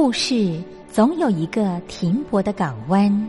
故事总有一个停泊的港湾。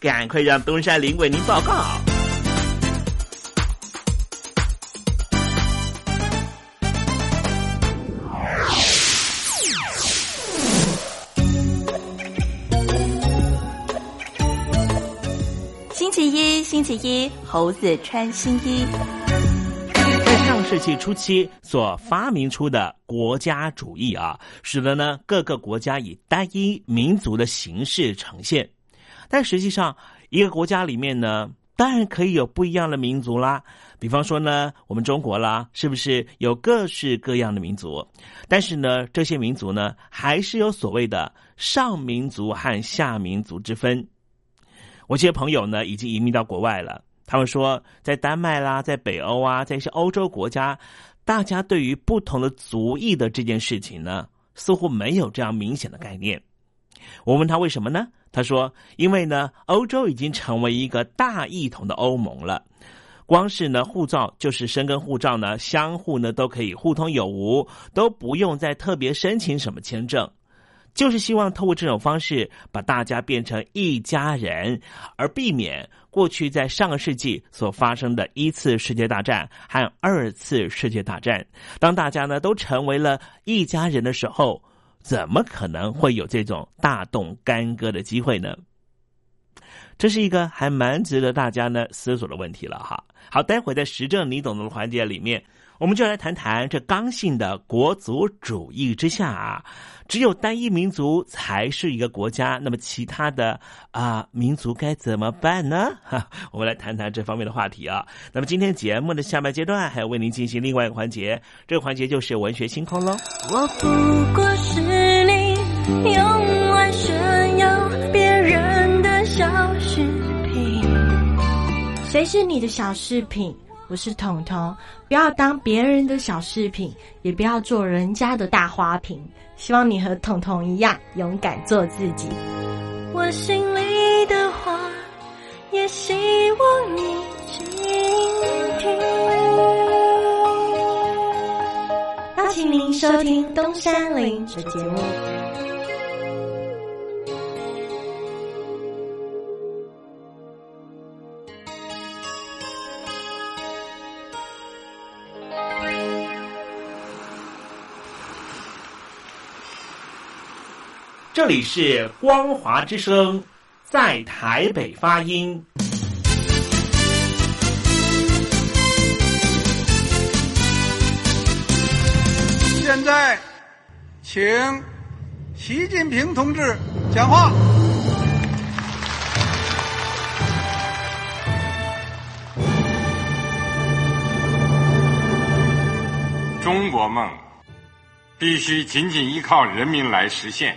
赶快让东山林为您报告。星期一，星期一，猴子穿新衣。在上世纪初期所发明出的国家主义啊，使得呢各个国家以单一民族的形式呈现。但实际上，一个国家里面呢，当然可以有不一样的民族啦。比方说呢，我们中国啦，是不是有各式各样的民族？但是呢，这些民族呢，还是有所谓的上民族和下民族之分。我这些朋友呢，已经移民到国外了。他们说，在丹麦啦，在北欧啊，在一些欧洲国家，大家对于不同的族裔的这件事情呢，似乎没有这样明显的概念。我问他为什么呢？他说：“因为呢，欧洲已经成为一个大一统的欧盟了，光是呢护照就是申根护照呢，相互呢都可以互通有无，都不用再特别申请什么签证，就是希望透过这种方式把大家变成一家人，而避免过去在上个世纪所发生的一次世界大战和二次世界大战。当大家呢都成为了一家人的时候。”怎么可能会有这种大动干戈的机会呢？这是一个还蛮值得大家呢思索的问题了哈。好，待会在时政你懂的环节里面，我们就来谈谈这刚性的国族主义之下啊。只有单一民族才是一个国家，那么其他的啊民族该怎么办呢？哈，我们来谈谈这方面的话题啊。那么今天节目的下半阶段还要为您进行另外一个环节，这个环节就是文学星空喽。我不过是你用来炫耀别人的小饰品，谁是你的小饰品？我是彤彤，不要当别人的小饰品，也不要做人家的大花瓶。希望你和彤彤一样勇敢做自己。我心里的话，也希望你倾听。邀请您收听东山林的节目。这里是光华之声，在台北发音。现在，请习近平同志讲话。中国梦必须紧紧依靠人民来实现。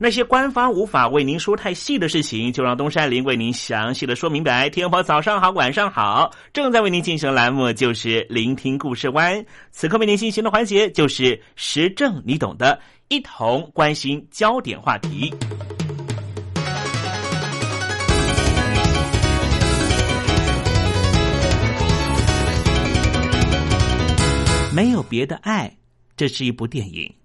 那些官方无法为您说太细的事情，就让东山林为您详细的说明白。天婆早上好，晚上好，正在为您进行栏目就是聆听故事湾。此刻为您进行的环节就是时政，你懂的，一同关心焦点话题。没有别的爱，这是一部电影。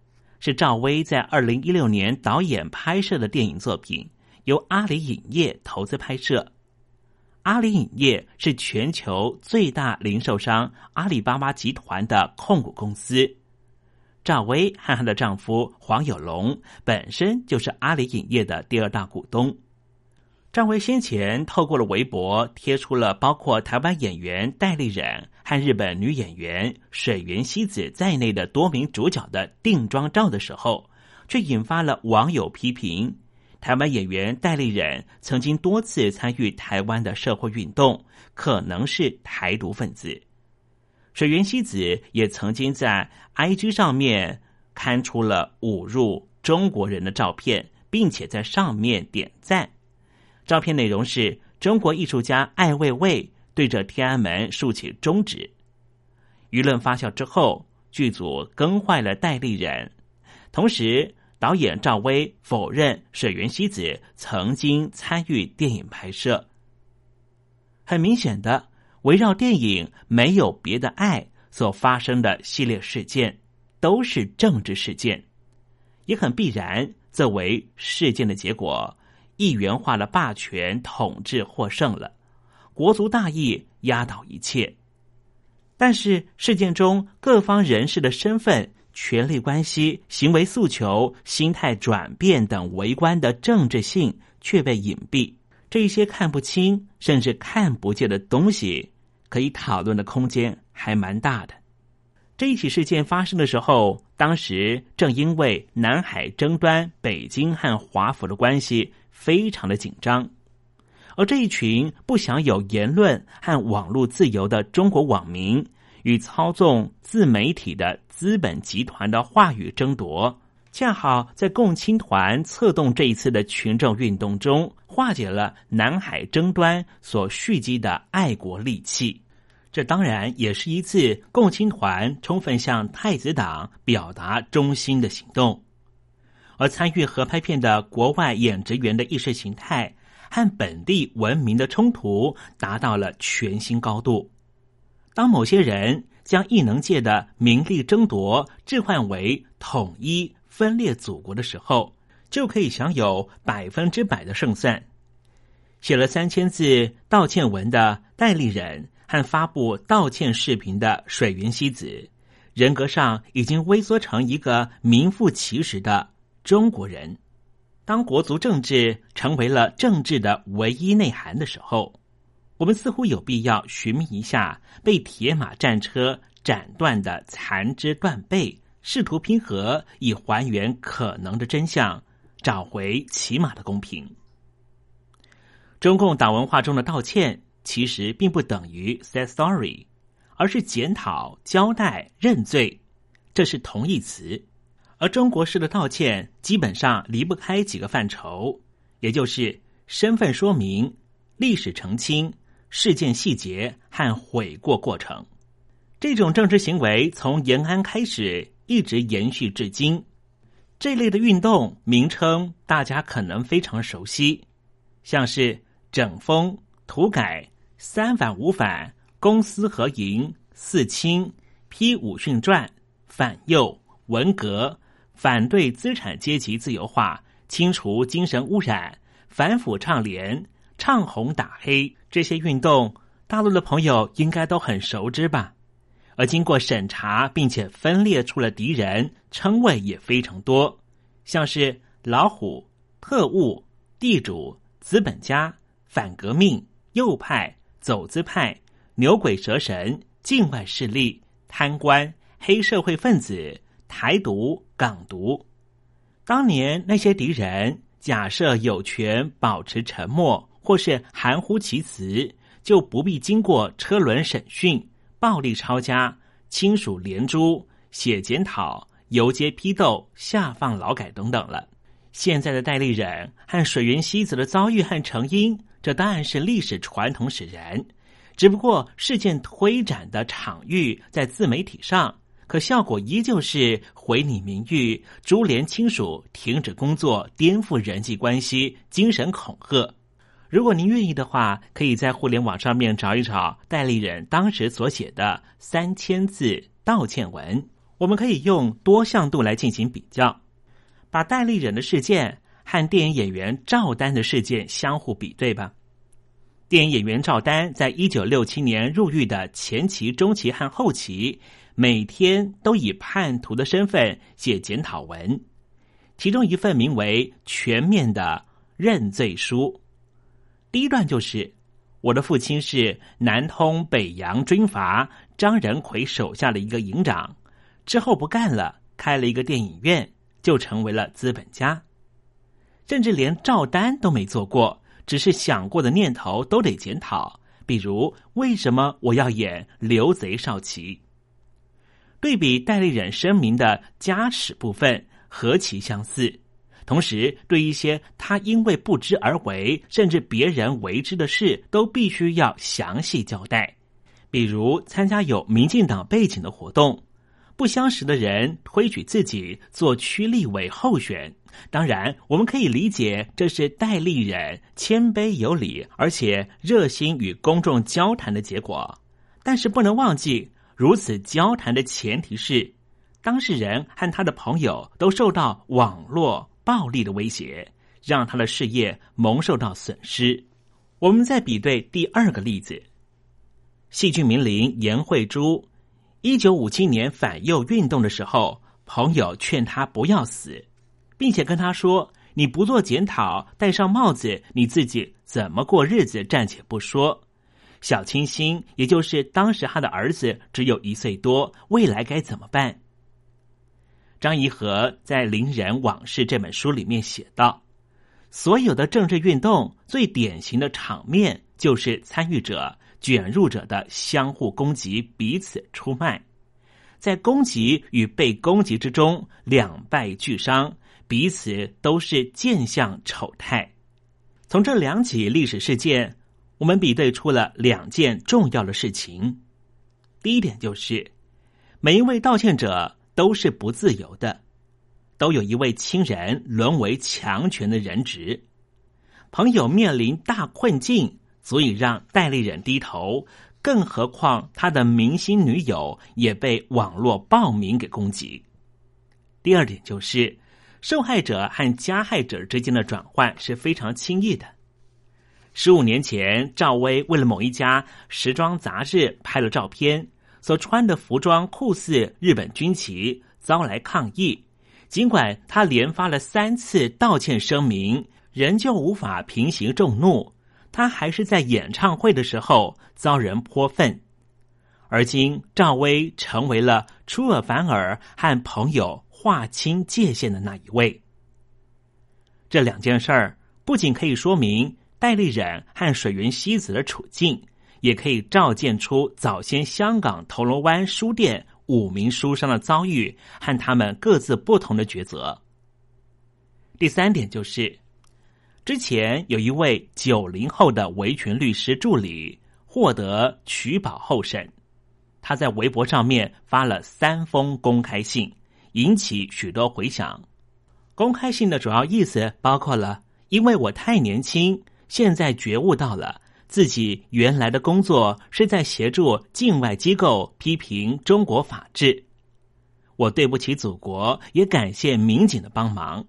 是赵薇在二零一六年导演拍摄的电影作品，由阿里影业投资拍摄。阿里影业是全球最大零售商阿里巴巴集团的控股公司。赵薇和她的丈夫黄有龙本身就是阿里影业的第二大股东。赵薇先前透过了微博贴出了包括台湾演员戴立忍和日本女演员水原希子在内的多名主角的定妆照的时候，却引发了网友批评。台湾演员戴立忍曾经多次参与台湾的社会运动，可能是台独分子。水原希子也曾经在 IG 上面刊出了侮辱中国人的照片，并且在上面点赞。照片内容是中国艺术家艾未未对着天安门竖起中指。舆论发酵之后，剧组更换了代理人，同时导演赵薇否认水原希子曾经参与电影拍摄。很明显的，围绕电影没有别的爱所发生的系列事件，都是政治事件，也很必然作为事件的结果。一元化的霸权统治获胜了，国族大义压倒一切。但是事件中各方人士的身份、权力关系、行为诉求、心态转变等围观的政治性却被隐蔽。这些看不清甚至看不见的东西，可以讨论的空间还蛮大的。这一起事件发生的时候，当时正因为南海争端，北京和华府的关系。非常的紧张，而这一群不享有言论和网络自由的中国网民，与操纵自媒体的资本集团的话语争夺，恰好在共青团策动这一次的群众运动中，化解了南海争端所蓄积的爱国戾气。这当然也是一次共青团充分向太子党表达忠心的行动。而参与合拍片的国外演职员的意识形态和本地文明的冲突达到了全新高度。当某些人将异能界的名利争夺置换为统一分裂祖国的时候，就可以享有百分之百的胜算。写了三千字道歉文的戴立忍和发布道歉视频的水原希子，人格上已经微缩成一个名副其实的。中国人，当国族政治成为了政治的唯一内涵的时候，我们似乎有必要寻觅一下被铁马战车斩断的残肢断背，试图拼合，以还原可能的真相，找回起码的公平。中共党文化中的道歉，其实并不等于 say sorry，而是检讨、交代、认罪，这是同义词。而中国式的道歉基本上离不开几个范畴，也就是身份说明、历史澄清、事件细节和悔过过程。这种政治行为从延安开始一直延续至今。这类的运动名称大家可能非常熟悉，像是整风、土改、三反五反、公私合营、四清、批武训传、反右、文革。反对资产阶级自由化，清除精神污染，反腐倡廉，唱红打黑，这些运动，大陆的朋友应该都很熟知吧？而经过审查并且分裂出了敌人，称谓也非常多，像是老虎、特务、地主、资本家、反革命、右派、走资派、牛鬼蛇神、境外势力、贪官、黑社会分子。台独、港独，当年那些敌人假设有权保持沉默或是含糊其辞，就不必经过车轮审讯、暴力抄家、亲属连诛、写检讨、游街批斗、下放劳改等等了。现在的戴立忍和水原希子的遭遇和成因，这当然是历史传统使然。只不过事件推展的场域在自媒体上，可效果依旧是毁你名誉、株连亲属、停止工作、颠覆人际关系、精神恐吓。如果您愿意的话，可以在互联网上面找一找戴立忍当时所写的三千字道歉文。我们可以用多项度来进行比较，把戴立忍的事件和电影演员赵丹的事件相互比对吧。电影演员赵丹在一九六七年入狱的前期、中期和后期，每天都以叛徒的身份写检讨文，其中一份名为《全面的认罪书》。第一段就是我的父亲是南通北洋军阀张仁奎手下的一个营长，之后不干了，开了一个电影院，就成为了资本家，甚至连赵丹都没做过。只是想过的念头都得检讨，比如为什么我要演刘贼少奇？对比戴立人声明的家史部分何其相似，同时对一些他因为不知而为，甚至别人为之的事，都必须要详细交代，比如参加有民进党背景的活动。不相识的人推举自己做区立委候选，当然我们可以理解这是戴立人谦卑有礼，而且热心与公众交谈的结果。但是不能忘记，如此交谈的前提是，当事人和他的朋友都受到网络暴力的威胁，让他的事业蒙受到损失。我们再比对第二个例子，戏剧名伶严慧珠。一九五七年反右运动的时候，朋友劝他不要死，并且跟他说：“你不做检讨，戴上帽子，你自己怎么过日子？暂且不说，小清新，也就是当时他的儿子只有一岁多，未来该怎么办？”张怡和在《伶人往事》这本书里面写道：“所有的政治运动最典型的场面，就是参与者。”卷入者的相互攻击，彼此出卖，在攻击与被攻击之中，两败俱伤，彼此都是见相丑态。从这两起历史事件，我们比对出了两件重要的事情。第一点就是，每一位道歉者都是不自由的，都有一位亲人沦为强权的人质，朋友面临大困境。足以让戴立忍低头，更何况他的明星女友也被网络暴民给攻击。第二点就是，受害者和加害者之间的转换是非常轻易的。十五年前，赵薇为了某一家时装杂志拍了照片，所穿的服装酷似日本军旗，遭来抗议。尽管她连发了三次道歉声明，仍旧无法平息众怒。他还是在演唱会的时候遭人泼粪，而今赵薇成为了出尔反尔和朋友划清界限的那一位。这两件事儿不仅可以说明戴立忍和水原希子的处境，也可以照见出早先香港铜锣湾书店五名书商的遭遇和他们各自不同的抉择。第三点就是。之前有一位九零后的维权律师助理获得取保候审，他在微博上面发了三封公开信，引起许多回响。公开信的主要意思包括了：因为我太年轻，现在觉悟到了自己原来的工作是在协助境外机构批评中国法治，我对不起祖国，也感谢民警的帮忙。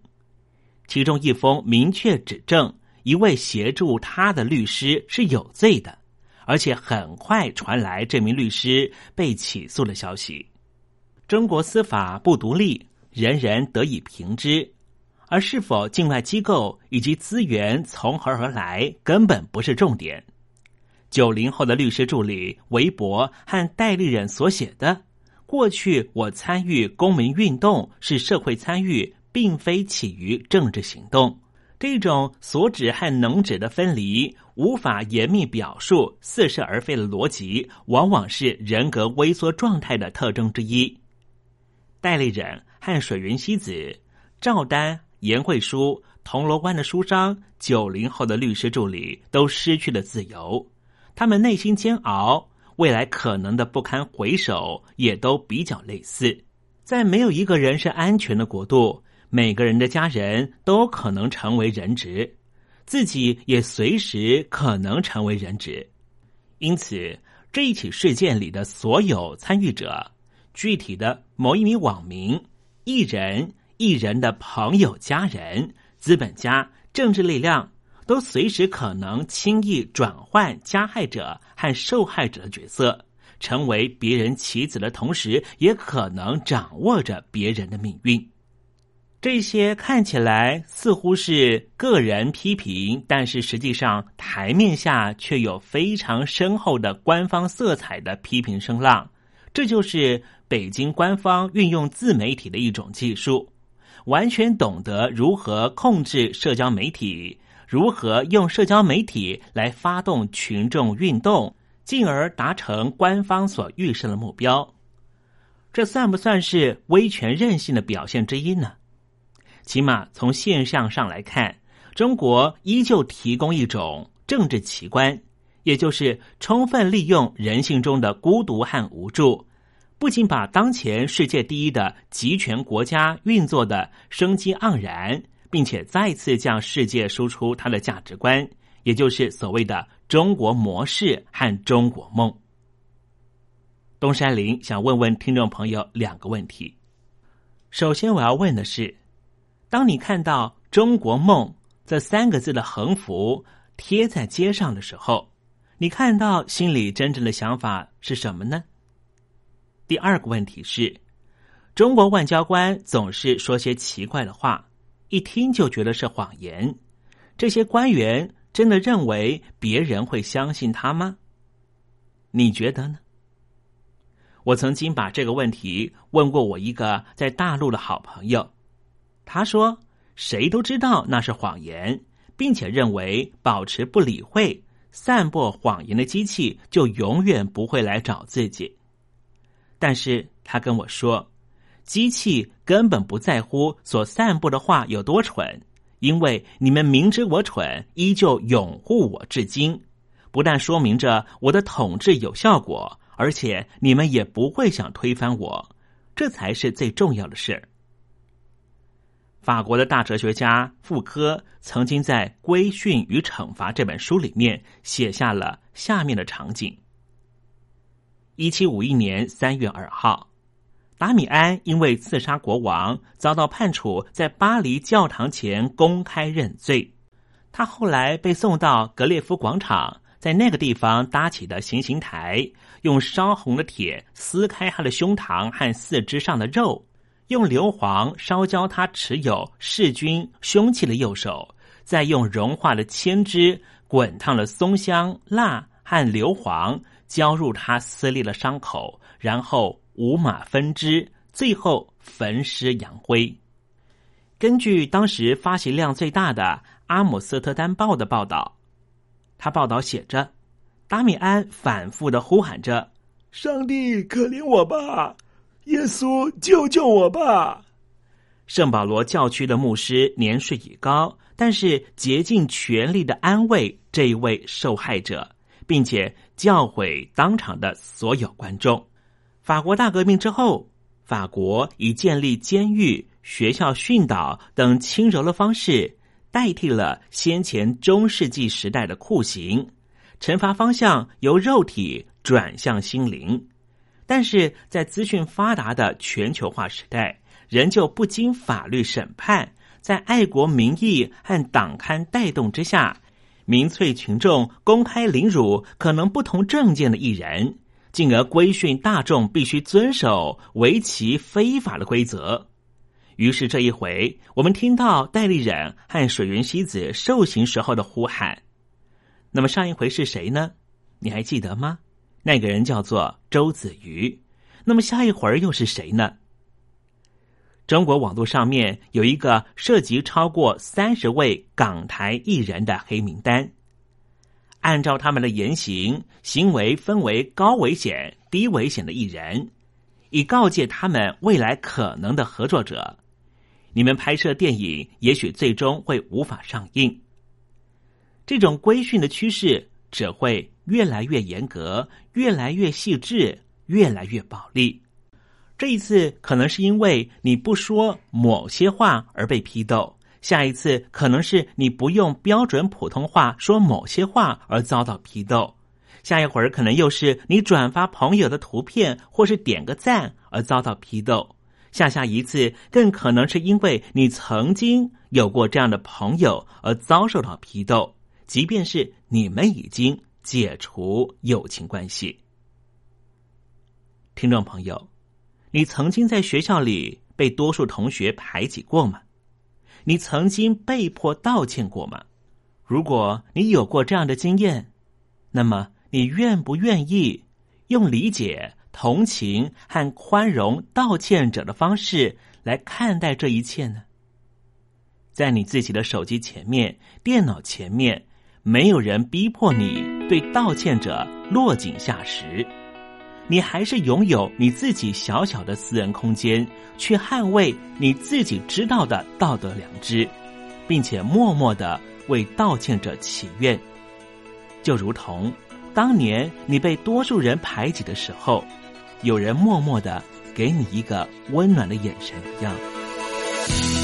其中一封明确指证一位协助他的律师是有罪的，而且很快传来这名律师被起诉的消息。中国司法不独立，人人得以平之，而是否境外机构以及资源从何而来，根本不是重点。九零后的律师助理韦博和戴立忍所写的“过去我参与公民运动是社会参与”。并非起于政治行动，这种所指和能指的分离，无法严密表述、似是而非的逻辑，往往是人格微缩状态的特征之一。戴立忍和水原希子、赵丹、严慧书、铜锣湾的书商、九零后的律师助理都失去了自由，他们内心煎熬，未来可能的不堪回首也都比较类似。在没有一个人是安全的国度，每个人的家人都可能成为人质，自己也随时可能成为人质。因此，这一起事件里的所有参与者，具体的某一名网民、艺人、艺人的朋友、家人。资本家、政治力量都随时可能轻易转换加害者和受害者的角色，成为别人棋子的同时，也可能掌握着别人的命运。这些看起来似乎是个人批评，但是实际上台面下却有非常深厚的官方色彩的批评声浪，这就是北京官方运用自媒体的一种技术。完全懂得如何控制社交媒体，如何用社交媒体来发动群众运动，进而达成官方所预设的目标。这算不算是威权任性的表现之一呢？起码从现象上来看，中国依旧提供一种政治奇观，也就是充分利用人性中的孤独和无助。不仅把当前世界第一的集权国家运作的生机盎然，并且再次向世界输出它的价值观，也就是所谓的中国模式和中国梦。东山林想问问听众朋友两个问题：首先，我要问的是，当你看到“中国梦”这三个字的横幅贴在街上的时候，你看到心里真正的想法是什么呢？第二个问题是，中国外交官总是说些奇怪的话，一听就觉得是谎言。这些官员真的认为别人会相信他吗？你觉得呢？我曾经把这个问题问过我一个在大陆的好朋友，他说：“谁都知道那是谎言，并且认为保持不理会，散播谎言的机器就永远不会来找自己。”但是他跟我说，机器根本不在乎所散布的话有多蠢，因为你们明知我蠢，依旧拥护我至今，不但说明着我的统治有效果，而且你们也不会想推翻我，这才是最重要的事。法国的大哲学家傅科曾经在《规训与惩罚》这本书里面写下了下面的场景。一七五一年三月二号，达米安因为刺杀国王，遭到判处在巴黎教堂前公开认罪。他后来被送到格列夫广场，在那个地方搭起的行刑台，用烧红的铁撕开他的胸膛和四肢上的肉，用硫磺烧焦他持有弑君凶器的右手，再用融化的铅汁滚烫的松香、蜡和硫磺。浇入他撕裂的伤口，然后五马分尸，最后焚尸扬灰。根据当时发行量最大的《阿姆斯特丹报》的报道，他报道写着：达米安反复的呼喊着：“上帝可怜我吧，耶稣救救我吧！”圣保罗教区的牧师年事已高，但是竭尽全力的安慰这一位受害者。并且教诲当场的所有观众。法国大革命之后，法国以建立监狱、学校训导等轻柔的方式，代替了先前中世纪时代的酷刑，惩罚方向由肉体转向心灵。但是在资讯发达的全球化时代，仍旧不经法律审判，在爱国民意和党刊带动之下。民粹群众公开凌辱可能不同政见的艺人，进而规训大众必须遵守为其非法的规则。于是这一回，我们听到戴立忍和水原希子受刑时候的呼喊。那么上一回是谁呢？你还记得吗？那个人叫做周子瑜。那么下一回又是谁呢？中国网络上面有一个涉及超过三十位港台艺人的黑名单。按照他们的言行行为，分为高危险、低危险的艺人。以告诫他们未来可能的合作者。你们拍摄电影，也许最终会无法上映。这种规训的趋势只会越来越严格，越来越细致，越来越暴力。这一次可能是因为你不说某些话而被批斗，下一次可能是你不用标准普通话说某些话而遭到批斗，下一会儿可能又是你转发朋友的图片或是点个赞而遭到批斗，下下一次更可能是因为你曾经有过这样的朋友而遭受到批斗，即便是你们已经解除友情关系。听众朋友。你曾经在学校里被多数同学排挤过吗？你曾经被迫道歉过吗？如果你有过这样的经验，那么你愿不愿意用理解、同情和宽容道歉者的方式来看待这一切呢？在你自己的手机前面、电脑前面，没有人逼迫你对道歉者落井下石。你还是拥有你自己小小的私人空间，去捍卫你自己知道的道德良知，并且默默的为道歉者祈愿，就如同当年你被多数人排挤的时候，有人默默的给你一个温暖的眼神一样。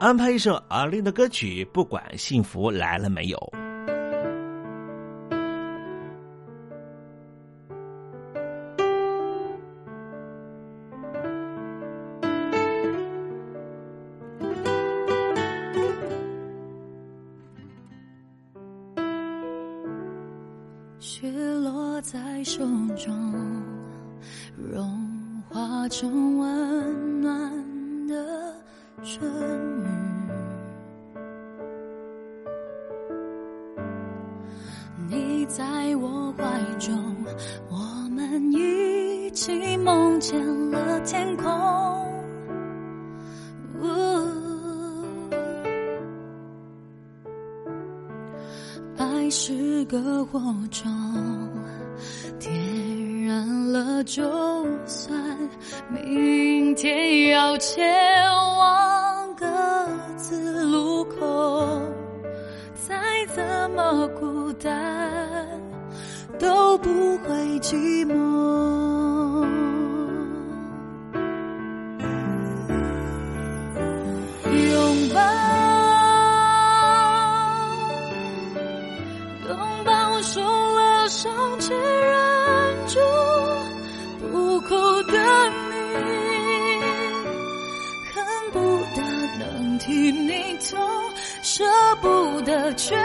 安排一首阿令的歌曲，不管幸福来了没有。受了伤却忍住不哭的你，恨不得能替你痛，舍不得却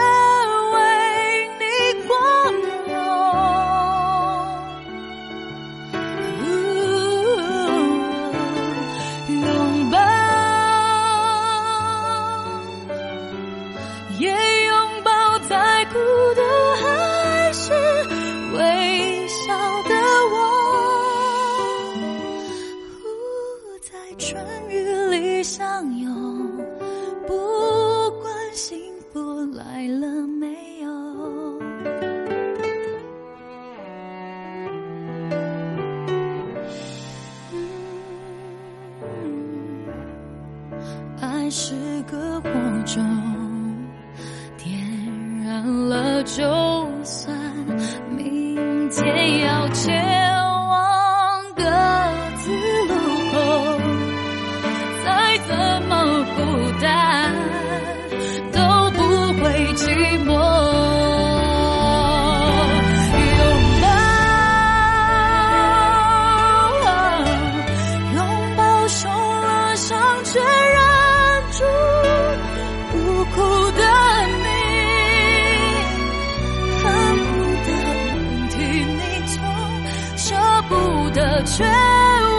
的绝望。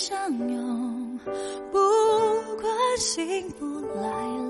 相拥，不管幸福来了。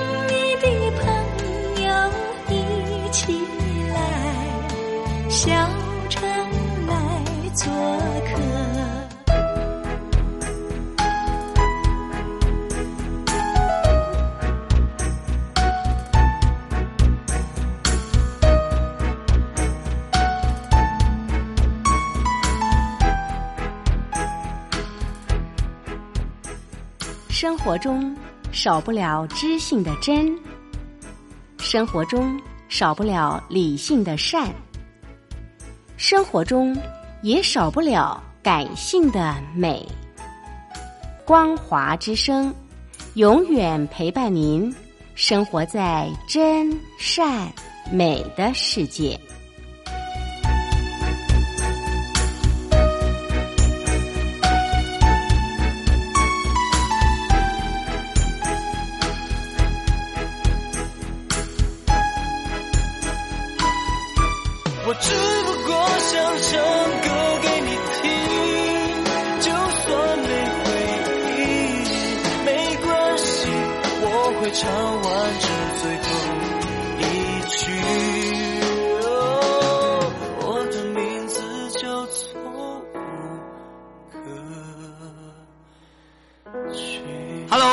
小城来做客。生活中少不了知性的真，生活中少不了理性的善，生活中也少不了感性的美。光华之声，永远陪伴您，生活在真善美的世界。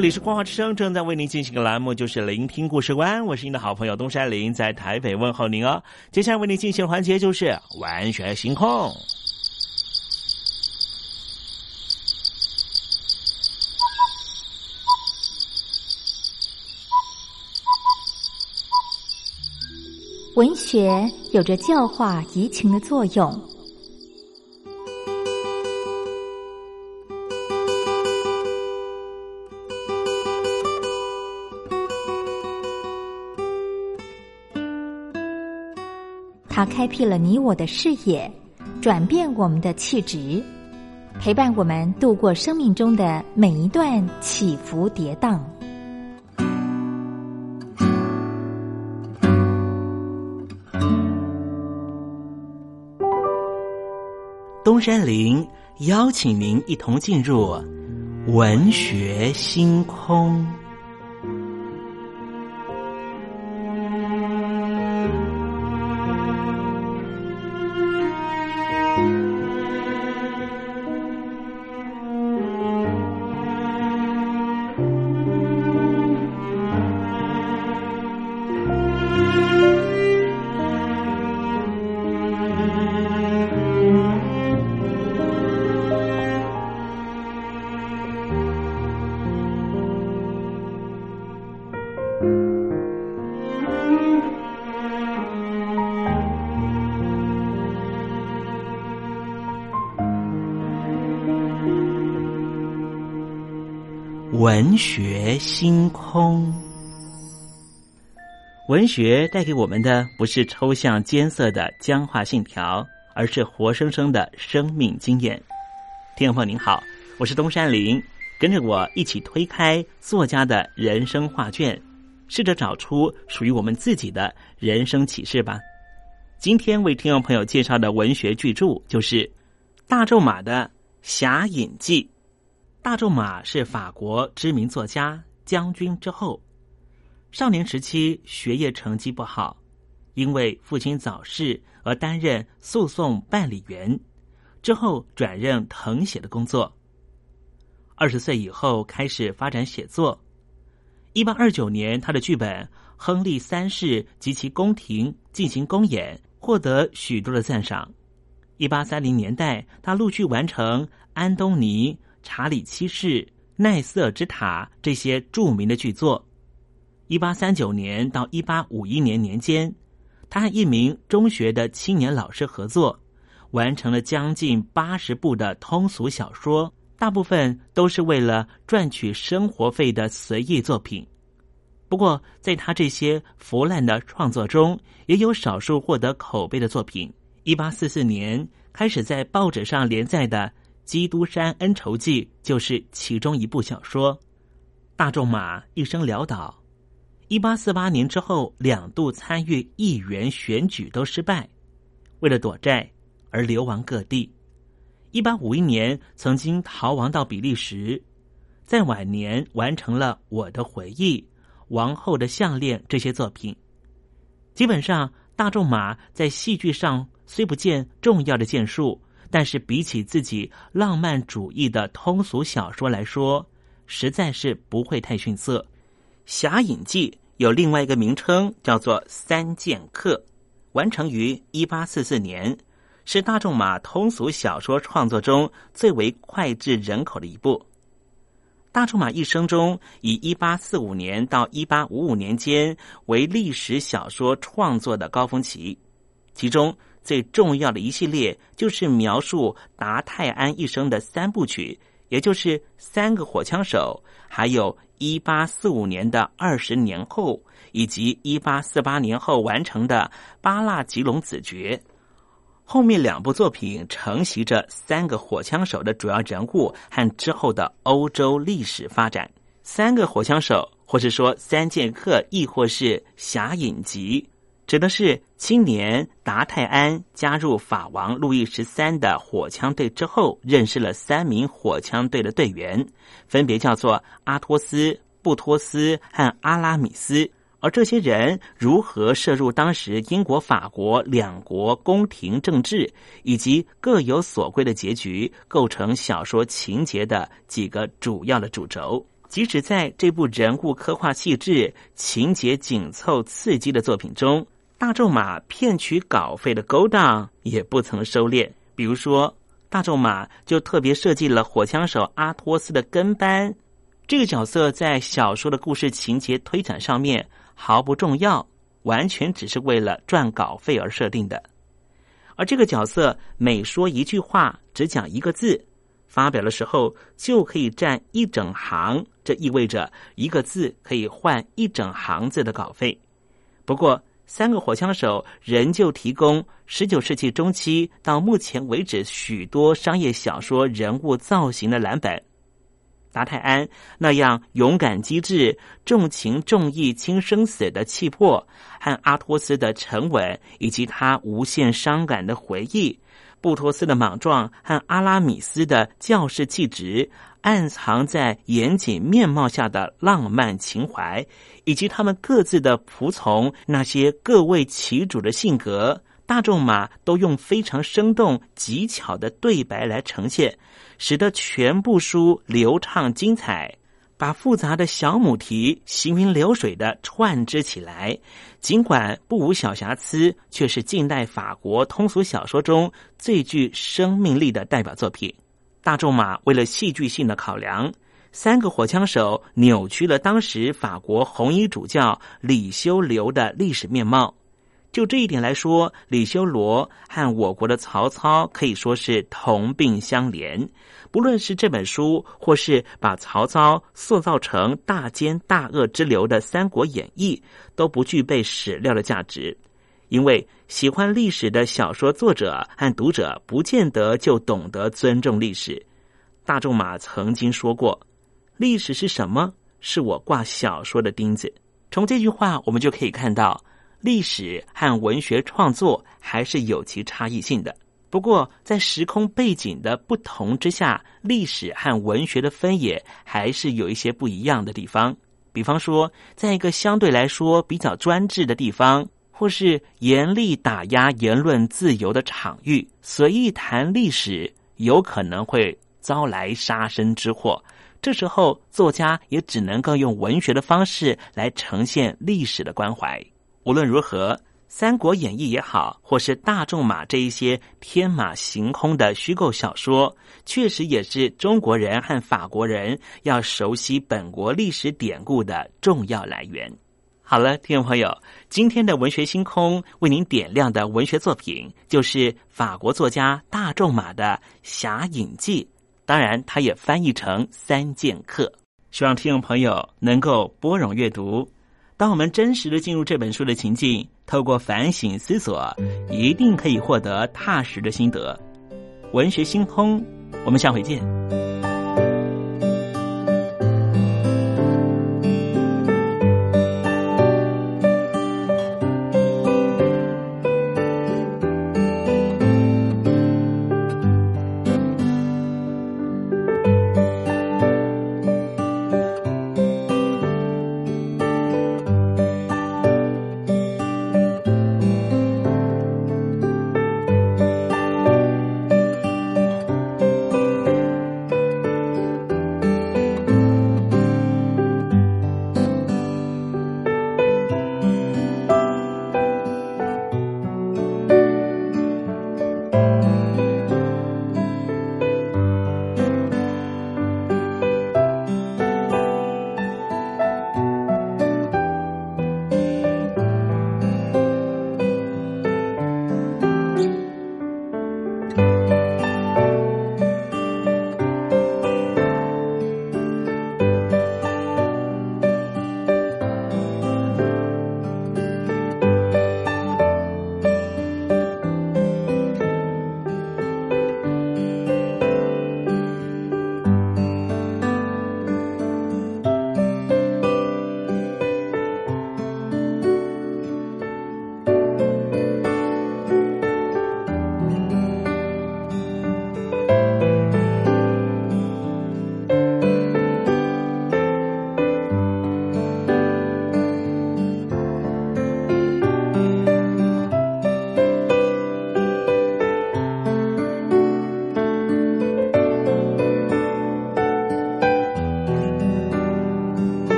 这里是光华之声，正在为您进行的栏目就是聆听故事湾，我是您的好朋友东山林，在台北问候您哦。接下来为您进行的环节就是玩学星空。文学有着教化怡情的作用。它开辟了你我的视野，转变我们的气质，陪伴我们度过生命中的每一段起伏跌宕。东山林邀请您一同进入文学星空。文学星空，文学带给我们的不是抽象艰涩的僵化信条，而是活生生的生命经验。听众朋友您好，我是东山林，跟着我一起推开作家的人生画卷，试着找出属于我们自己的人生启示吧。今天为听众朋友介绍的文学巨著就是大仲马的《侠隐记》。大仲马是法国知名作家、将军之后，少年时期学业成绩不好，因为父亲早逝而担任诉讼办理员，之后转任誊写的工作。二十岁以后开始发展写作。一八二九年，他的剧本《亨利三世及其宫廷》进行公演，获得许多的赞赏。一八三零年代，他陆续完成《安东尼》。查理七世、奈瑟之塔这些著名的剧作。一八三九年到一八五一年年间，他和一名中学的青年老师合作，完成了将近八十部的通俗小说，大部分都是为了赚取生活费的随意作品。不过，在他这些腐烂的创作中，也有少数获得口碑的作品。一八四四年开始在报纸上连载的。《基督山恩仇记》就是其中一部小说。大仲马一生潦倒，一八四八年之后，两度参与议员选举都失败，为了躲债而流亡各地。一八五一年曾经逃亡到比利时，在晚年完成了《我的回忆》《王后的项链》这些作品。基本上，大仲马在戏剧上虽不见重要的建树，但是比起自己浪漫主义的通俗小说来说，实在是不会太逊色。《侠隐记》有另外一个名称，叫做《三剑客》，完成于一八四四年，是大仲马通俗小说创作中最为脍炙人口的一部。大仲马一生中，以一八四五年到一八五五年间为历史小说创作的高峰期，其中最重要的一系列就是描述达泰安一生的三部曲，也就是《三个火枪手》，还有一八四五年的二十年后，以及一八四八年后完成的《巴纳吉隆子爵》。后面两部作品承袭着三个火枪手的主要人物和之后的欧洲历史发展。三个火枪手，或是说三剑客，亦或是侠隐集，指的是青年达泰安加入法王路易十三的火枪队之后，认识了三名火枪队的队员，分别叫做阿托斯、布托斯和阿拉米斯。而这些人如何涉入当时英国、法国两国宫廷政治，以及各有所归的结局，构成小说情节的几个主要的主轴。即使在这部人物刻画细致、情节紧凑、刺激的作品中，大仲马骗取稿费的勾当也不曾收敛。比如说，大仲马就特别设计了火枪手阿托斯的跟班，这个角色在小说的故事情节推展上面。毫不重要，完全只是为了赚稿费而设定的。而这个角色每说一句话，只讲一个字，发表的时候就可以占一整行，这意味着一个字可以换一整行字的稿费。不过，三个火枪手仍旧提供十九世纪中期到目前为止许多商业小说人物造型的蓝本。达泰安那样勇敢机智、重情重义、轻生死的气魄，和阿托斯的沉稳以及他无限伤感的回忆，布托斯的莽撞和阿拉米斯的教士气质，暗藏在严谨面貌下的浪漫情怀，以及他们各自的仆从那些各为其主的性格。大众马都用非常生动、极巧的对白来呈现，使得全部书流畅精彩，把复杂的小母题行云流水的串织起来。尽管不无小瑕疵，却是近代法国通俗小说中最具生命力的代表作品。大众马为了戏剧性的考量，三个火枪手扭曲了当时法国红衣主教李修流的历史面貌。就这一点来说，李修罗和我国的曹操可以说是同病相怜。不论是这本书，或是把曹操塑造成大奸大恶之流的《三国演义》，都不具备史料的价值。因为喜欢历史的小说作者和读者，不见得就懂得尊重历史。大仲马曾经说过：“历史是什么？是我挂小说的钉子。”从这句话，我们就可以看到。历史和文学创作还是有其差异性的。不过，在时空背景的不同之下，历史和文学的分野还是有一些不一样的地方。比方说，在一个相对来说比较专制的地方，或是严厉打压言论自由的场域，随意谈历史，有可能会遭来杀身之祸。这时候，作家也只能够用文学的方式来呈现历史的关怀。无论如何，《三国演义》也好，或是大仲马这一些天马行空的虚构小说，确实也是中国人和法国人要熟悉本国历史典故的重要来源。好了，听众朋友，今天的文学星空为您点亮的文学作品，就是法国作家大仲马的《侠隐记》，当然，它也翻译成《三剑客》。希望听众朋友能够拨冗阅读。当我们真实的进入这本书的情境，透过反省思索，一定可以获得踏实的心得。文学星空，我们下回见。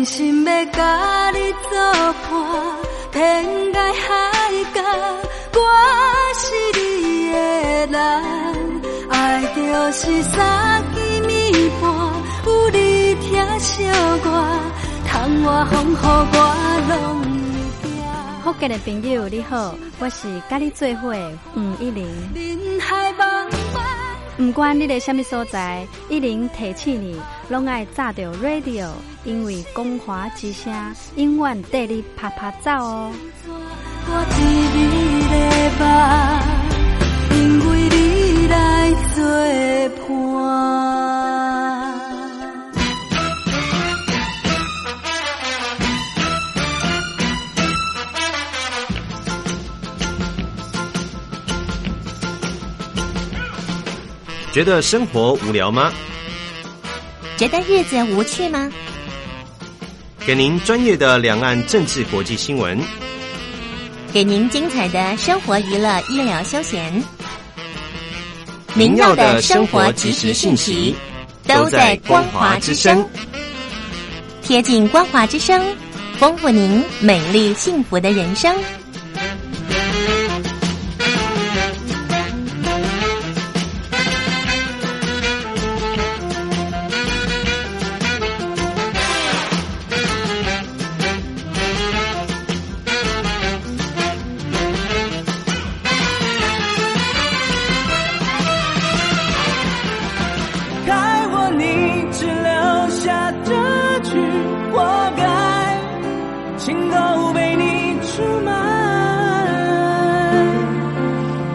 坚心要甲你作伴，天涯海角，我是你的人。爱就是三更暝半，有你疼惜我，窗外风雨我拢会惊。福建的朋友你好，我是甲你做伙吴一玲。人海茫茫，不管你在什么所在，一玲提醒你，拢爱炸着 radio，因为光华之声永远带你啪啪走哦。我伫你的梦，因为你来作伴。觉得生活无聊吗？觉得日子无趣吗？给您专业的两岸政治国际新闻，给您精彩的生活娱乐医疗休闲，您要的生活即时信息都在光华之声。贴近光华之声，丰富您美丽幸福的人生。情都被你出卖。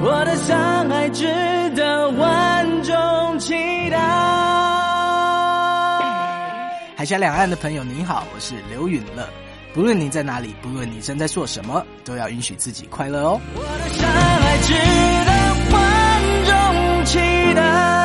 我的伤害值得万众期待。海峡两岸的朋友你好，我是刘允乐。不论你在哪里，不论你正在做什么，都要允许自己快乐哦。我的伤害值得万众期待。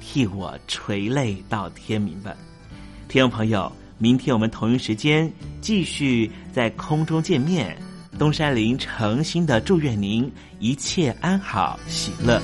替我垂泪到天明吧。听众朋友，明天我们同一时间继续在空中见面。东山林诚心的祝愿您一切安好，喜乐。